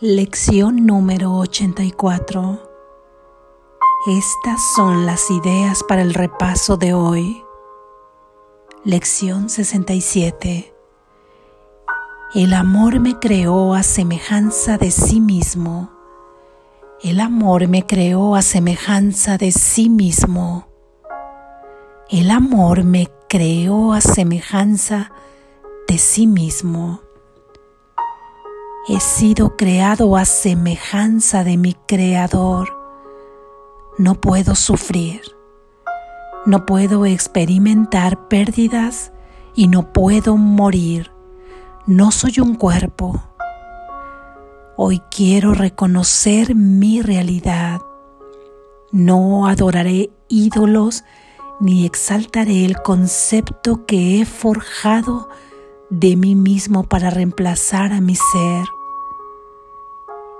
Lección número 84. Estas son las ideas para el repaso de hoy. Lección 67. El amor me creó a semejanza de sí mismo. El amor me creó a semejanza de sí mismo. El amor me creó a semejanza de sí mismo. He sido creado a semejanza de mi Creador. No puedo sufrir. No puedo experimentar pérdidas y no puedo morir. No soy un cuerpo. Hoy quiero reconocer mi realidad. No adoraré ídolos ni exaltaré el concepto que he forjado de mí mismo para reemplazar a mi ser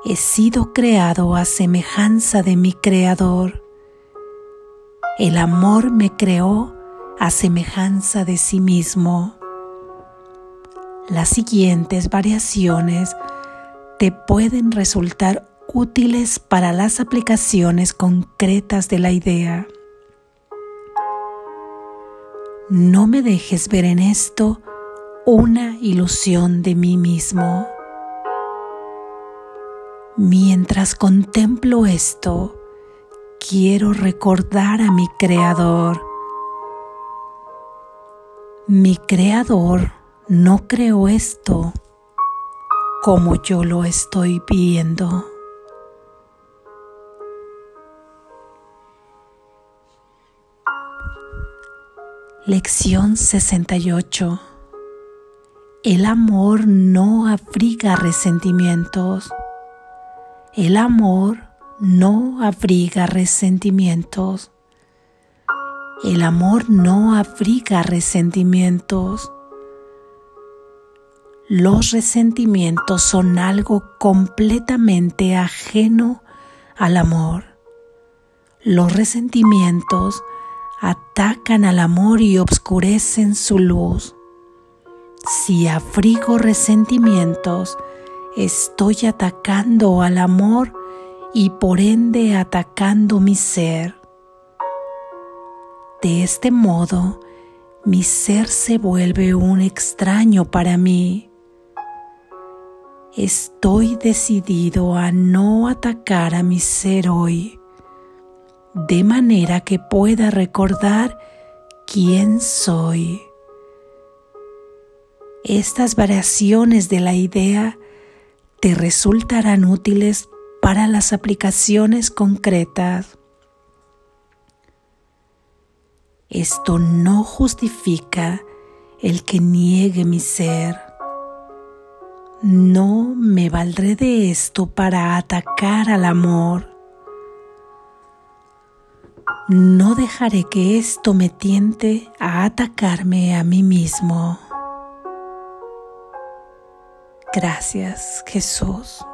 he sido creado a semejanza de mi Creador. El amor me creó a semejanza de sí mismo. Las siguientes variaciones te pueden resultar útiles para las aplicaciones concretas de la idea. No me dejes ver en esto una ilusión de mí mismo. Mientras contemplo esto, quiero recordar a mi Creador. Mi Creador no creó esto como yo lo estoy viendo. Lección 68. El amor no abriga resentimientos. El amor no abriga resentimientos. El amor no abriga resentimientos. Los resentimientos son algo completamente ajeno al amor. Los resentimientos atacan al amor y obscurecen su luz. Si abrigo resentimientos, estoy atacando al amor y por ende atacando mi ser. De este modo, mi ser se vuelve un extraño para mí. Estoy decidido a no atacar a mi ser hoy, de manera que pueda recordar quién soy. Estas variaciones de la idea te resultarán útiles para las aplicaciones concretas. Esto no justifica el que niegue mi ser. No me valdré de esto para atacar al amor. No dejaré que esto me tiente a atacarme a mí mismo. Gracias Jesús.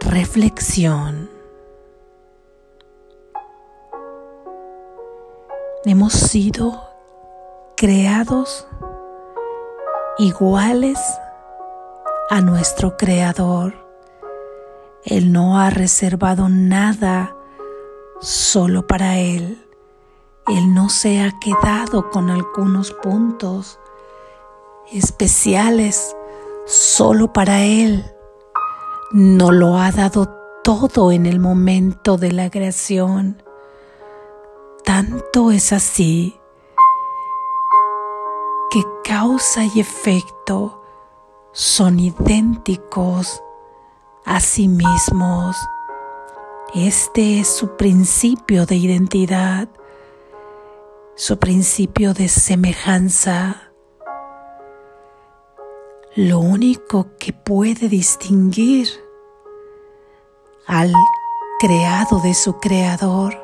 Reflexión. Hemos sido creados iguales a nuestro Creador. Él no ha reservado nada solo para Él. Él no se ha quedado con algunos puntos especiales solo para Él. No lo ha dado todo en el momento de la creación. Tanto es así que causa y efecto son idénticos a sí mismos. Este es su principio de identidad, su principio de semejanza. Lo único que puede distinguir al creado de su creador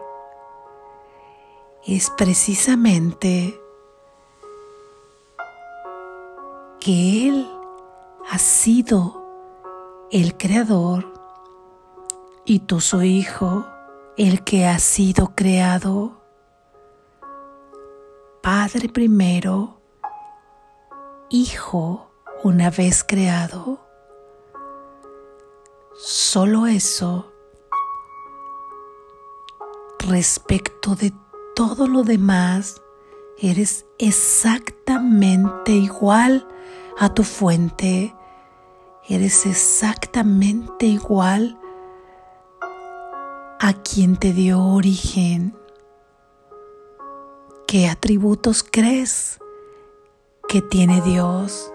es precisamente que Él ha sido el creador y tú su hijo, el que ha sido creado. Padre primero, Hijo una vez creado. Solo eso respecto de todo lo demás, eres exactamente igual a tu fuente, eres exactamente igual a quien te dio origen. ¿Qué atributos crees que tiene Dios?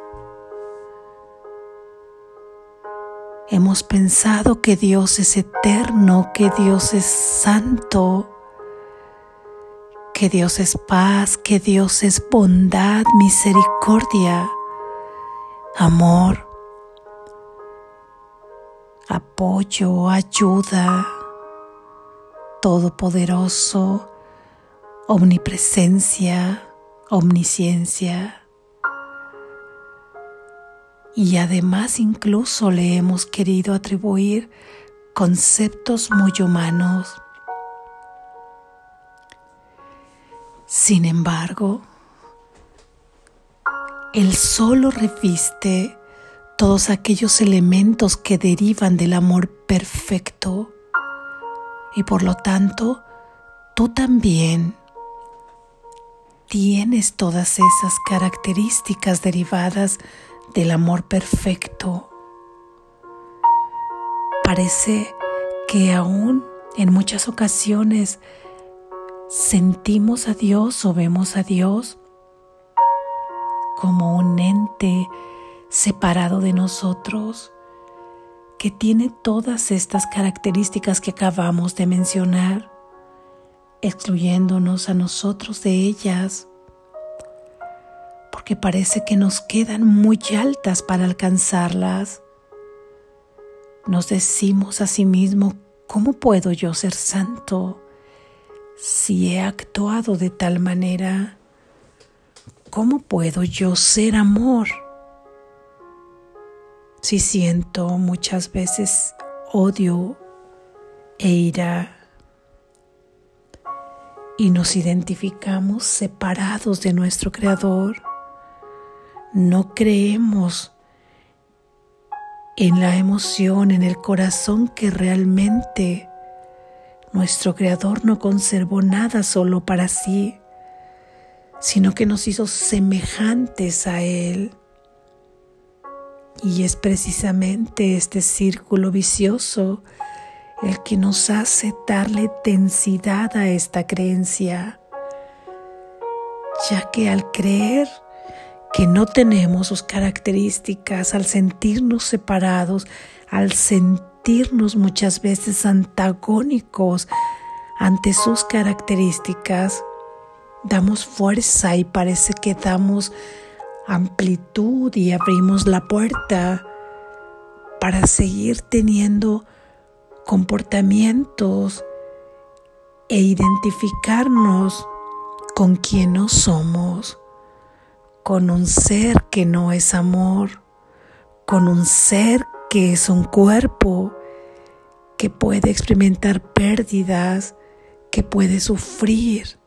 Hemos pensado que Dios es eterno, que Dios es santo, que Dios es paz, que Dios es bondad, misericordia, amor, apoyo, ayuda, todopoderoso, omnipresencia, omnisciencia y además incluso le hemos querido atribuir conceptos muy humanos. Sin embargo, Él solo reviste todos aquellos elementos que derivan del amor perfecto y por lo tanto tú también tienes todas esas características derivadas del amor perfecto. Parece que aún en muchas ocasiones sentimos a Dios o vemos a Dios como un ente separado de nosotros que tiene todas estas características que acabamos de mencionar, excluyéndonos a nosotros de ellas porque parece que nos quedan muy altas para alcanzarlas. Nos decimos a sí mismo, ¿cómo puedo yo ser santo si he actuado de tal manera? ¿Cómo puedo yo ser amor si siento muchas veces odio e ira? Y nos identificamos separados de nuestro Creador no creemos en la emoción, en el corazón que realmente nuestro Creador no conservó nada solo para sí, sino que nos hizo semejantes a Él. Y es precisamente este círculo vicioso el que nos hace darle densidad a esta creencia, ya que al creer que no tenemos sus características, al sentirnos separados, al sentirnos muchas veces antagónicos ante sus características, damos fuerza y parece que damos amplitud y abrimos la puerta para seguir teniendo comportamientos e identificarnos con quien no somos con un ser que no es amor, con un ser que es un cuerpo, que puede experimentar pérdidas, que puede sufrir.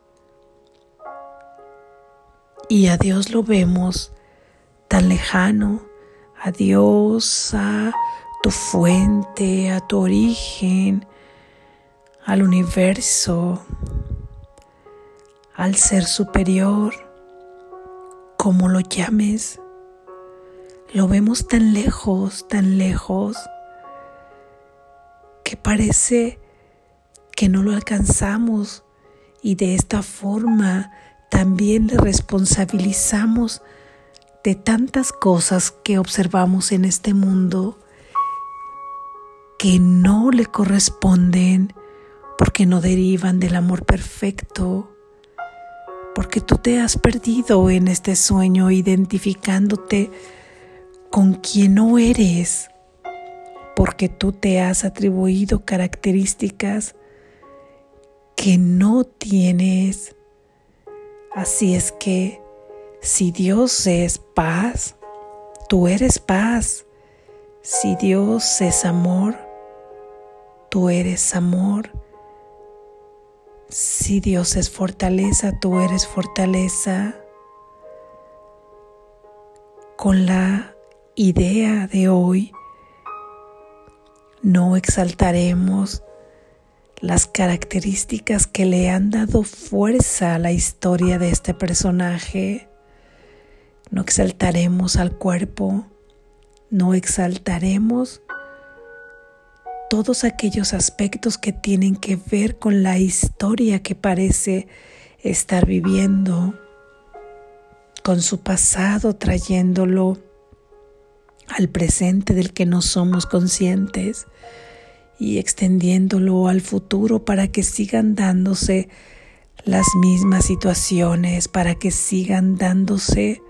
Y a Dios lo vemos tan lejano, a Dios, a tu fuente, a tu origen, al universo, al ser superior como lo llames, lo vemos tan lejos, tan lejos, que parece que no lo alcanzamos y de esta forma también le responsabilizamos de tantas cosas que observamos en este mundo que no le corresponden porque no derivan del amor perfecto porque tú te has perdido en este sueño identificándote con quien no eres, porque tú te has atribuido características que no tienes. Así es que si Dios es paz, tú eres paz. Si Dios es amor, tú eres amor. Si Dios es fortaleza, tú eres fortaleza. Con la idea de hoy, no exaltaremos las características que le han dado fuerza a la historia de este personaje. No exaltaremos al cuerpo, no exaltaremos todos aquellos aspectos que tienen que ver con la historia que parece estar viviendo, con su pasado trayéndolo al presente del que no somos conscientes y extendiéndolo al futuro para que sigan dándose las mismas situaciones, para que sigan dándose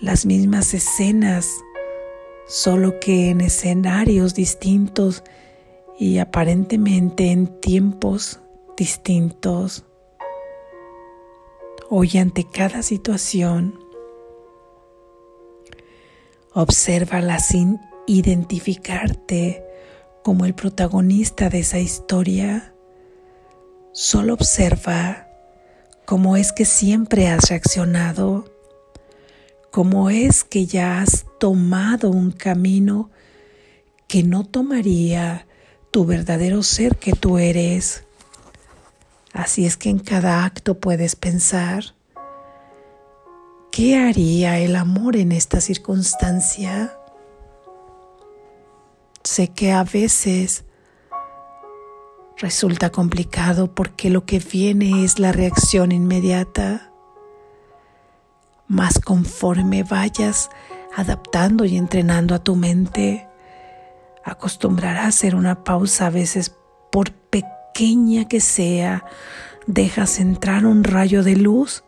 las mismas escenas solo que en escenarios distintos y aparentemente en tiempos distintos. Hoy ante cada situación, obsérvala sin identificarte como el protagonista de esa historia. Solo observa cómo es que siempre has reaccionado cómo es que ya has tomado un camino que no tomaría tu verdadero ser que tú eres. Así es que en cada acto puedes pensar, ¿qué haría el amor en esta circunstancia? Sé que a veces resulta complicado porque lo que viene es la reacción inmediata más conforme vayas adaptando y entrenando a tu mente, acostumbrarás a hacer una pausa a veces por pequeña que sea, dejas entrar un rayo de luz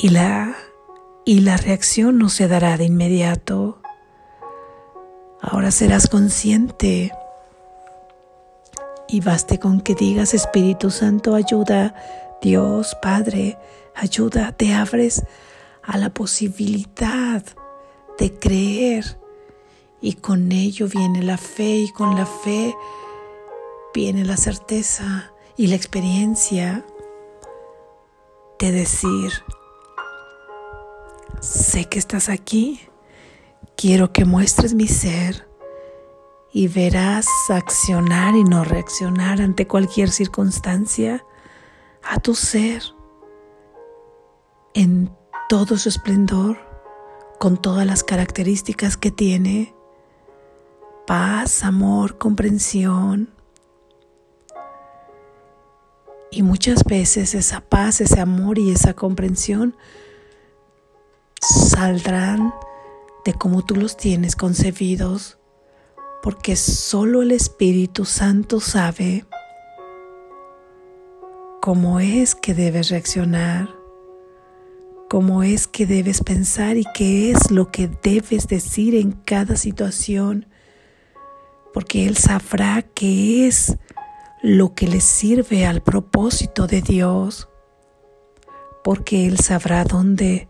y la, y la reacción no se dará de inmediato. Ahora serás consciente. Y baste con que digas Espíritu Santo ayuda, Dios Padre, ayuda, te abres a la posibilidad de creer. Y con ello viene la fe y con la fe viene la certeza y la experiencia de decir, sé que estás aquí, quiero que muestres mi ser y verás accionar y no reaccionar ante cualquier circunstancia a tu ser en todo su esplendor, con todas las características que tiene, paz, amor, comprensión. Y muchas veces esa paz, ese amor y esa comprensión saldrán de como tú los tienes concebidos, porque solo el Espíritu Santo sabe cómo es que debes reaccionar cómo es que debes pensar y qué es lo que debes decir en cada situación, porque Él sabrá qué es lo que le sirve al propósito de Dios, porque Él sabrá dónde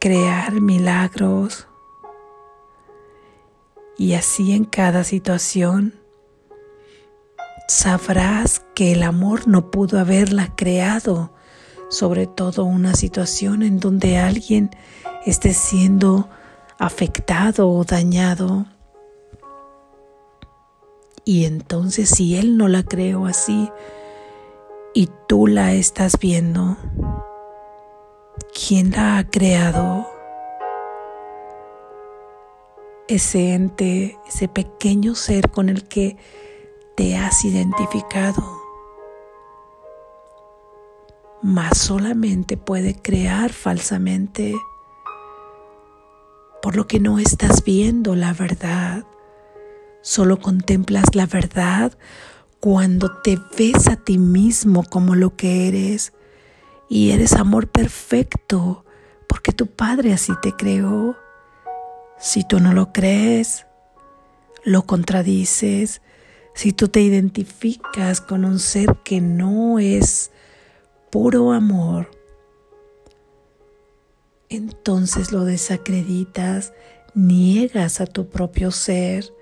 crear milagros. Y así en cada situación sabrás que el amor no pudo haberla creado sobre todo una situación en donde alguien esté siendo afectado o dañado. Y entonces si Él no la creó así y tú la estás viendo, ¿quién la ha creado? Ese ente, ese pequeño ser con el que te has identificado mas solamente puede crear falsamente, por lo que no estás viendo la verdad. Solo contemplas la verdad cuando te ves a ti mismo como lo que eres y eres amor perfecto porque tu Padre así te creó. Si tú no lo crees, lo contradices. Si tú te identificas con un ser que no es puro amor, entonces lo desacreditas, niegas a tu propio ser,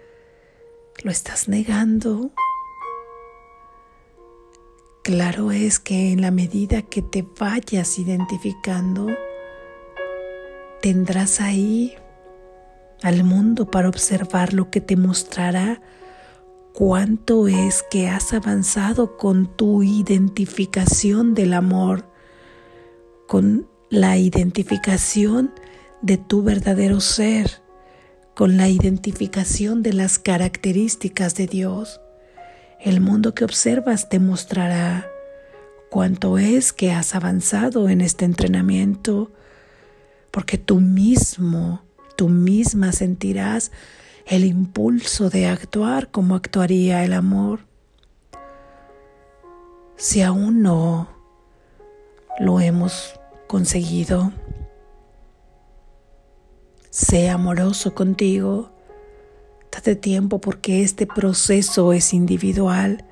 lo estás negando. claro es que en la medida que te vayas identificando, tendrás ahí al mundo para observar lo que te mostrará cuánto es que has avanzado con tu identificación del amor, con la identificación de tu verdadero ser, con la identificación de las características de Dios. El mundo que observas te mostrará cuánto es que has avanzado en este entrenamiento, porque tú mismo, tú misma sentirás el impulso de actuar como actuaría el amor. Si aún no lo hemos conseguido, sé amoroso contigo Date tiempo porque este proceso es individual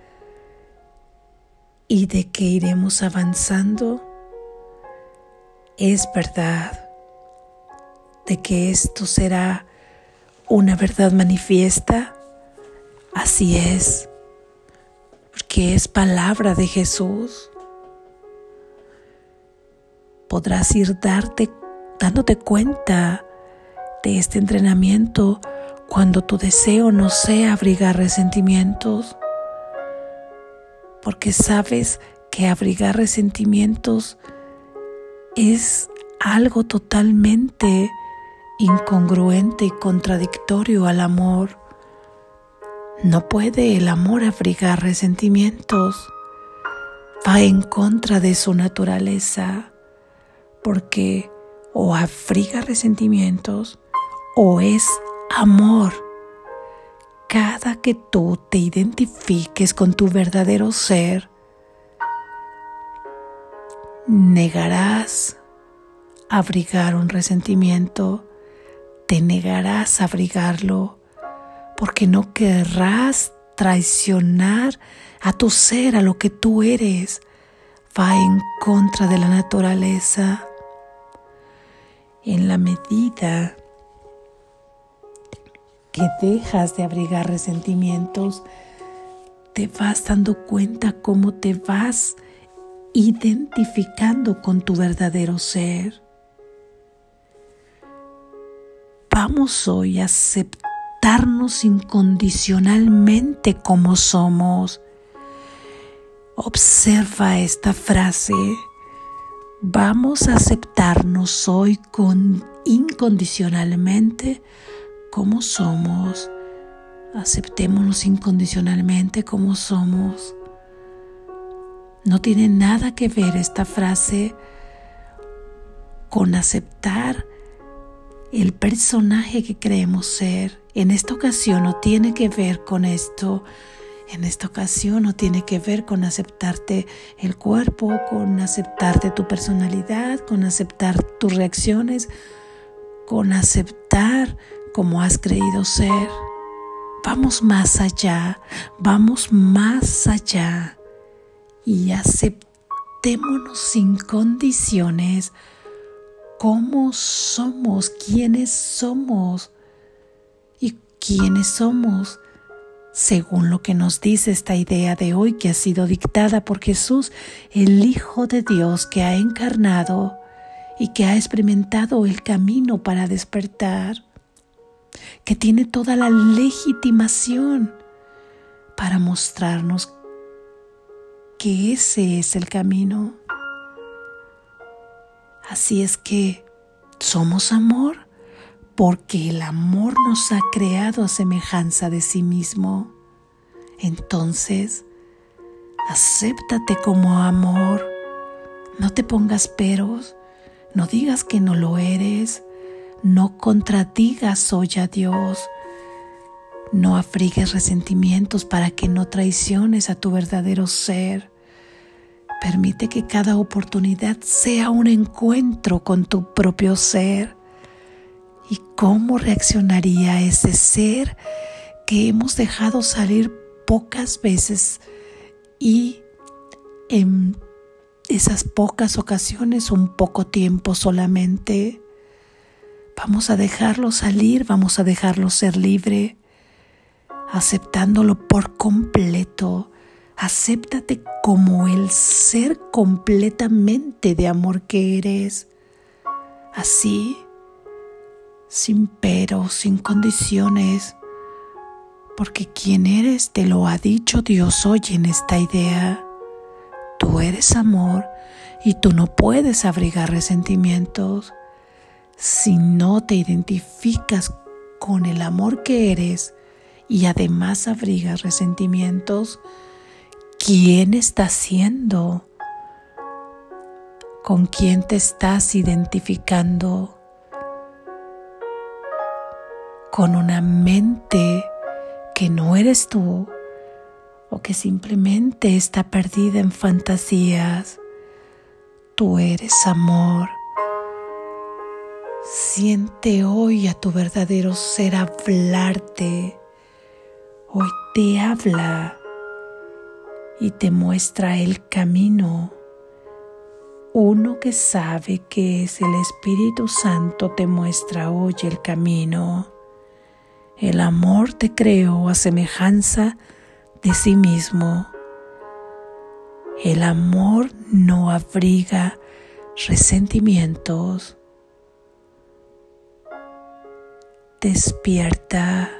y de que iremos avanzando es verdad, de que esto será una verdad manifiesta, así es, porque es palabra de Jesús. Podrás ir darte, dándote cuenta de este entrenamiento cuando tu deseo no sea abrigar resentimientos, porque sabes que abrigar resentimientos es algo totalmente incongruente y contradictorio al amor. No puede el amor abrigar resentimientos. Va en contra de su naturaleza, porque o abriga resentimientos o es amor. Cada que tú te identifiques con tu verdadero ser, negarás abrigar un resentimiento, te negarás a abrigarlo, porque no querrás traicionar a tu ser, a lo que tú eres. Va en contra de la naturaleza. En la medida que dejas de abrigar resentimientos, te vas dando cuenta cómo te vas identificando con tu verdadero ser. Vamos hoy a aceptarnos incondicionalmente como somos. Observa esta frase. Vamos a aceptarnos hoy con incondicionalmente como somos, aceptémonos incondicionalmente como somos. No tiene nada que ver esta frase con aceptar el personaje que creemos ser. En esta ocasión no tiene que ver con esto. En esta ocasión no tiene que ver con aceptarte el cuerpo, con aceptarte tu personalidad, con aceptar tus reacciones, con aceptar como has creído ser. Vamos más allá, vamos más allá y aceptémonos sin condiciones cómo somos, quiénes somos y quiénes somos según lo que nos dice esta idea de hoy que ha sido dictada por Jesús, el Hijo de Dios que ha encarnado y que ha experimentado el camino para despertar que tiene toda la legitimación para mostrarnos que ese es el camino. Así es que somos amor porque el amor nos ha creado a semejanza de sí mismo. Entonces, acéptate como amor. No te pongas peros, no digas que no lo eres, no contradigas hoy a Dios. No afrigues resentimientos para que no traiciones a tu verdadero ser. Permite que cada oportunidad sea un encuentro con tu propio ser. ¿Y cómo reaccionaría ese ser que hemos dejado salir pocas veces y en esas pocas ocasiones un poco tiempo solamente? Vamos a dejarlo salir, vamos a dejarlo ser libre, aceptándolo por completo, Acéptate como el ser completamente de amor que eres. Así, sin pero, sin condiciones, porque quien eres te lo ha dicho Dios hoy en esta idea. Tú eres amor y tú no puedes abrigar resentimientos. Si no te identificas con el amor que eres y además abrigas resentimientos, ¿quién estás siendo? ¿Con quién te estás identificando? ¿Con una mente que no eres tú o que simplemente está perdida en fantasías. Tú eres amor. Siente hoy a tu verdadero ser hablarte. Hoy te habla y te muestra el camino. Uno que sabe que es el Espíritu Santo te muestra hoy el camino. El amor te creó a semejanza de sí mismo. El amor no abriga resentimientos. Despierta,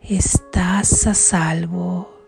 estás a salvo.